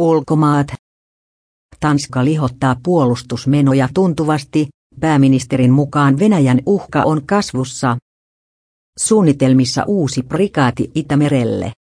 Ulkomaat. Tanska lihottaa puolustusmenoja tuntuvasti, pääministerin mukaan Venäjän uhka on kasvussa. Suunnitelmissa uusi prikaati Itämerelle.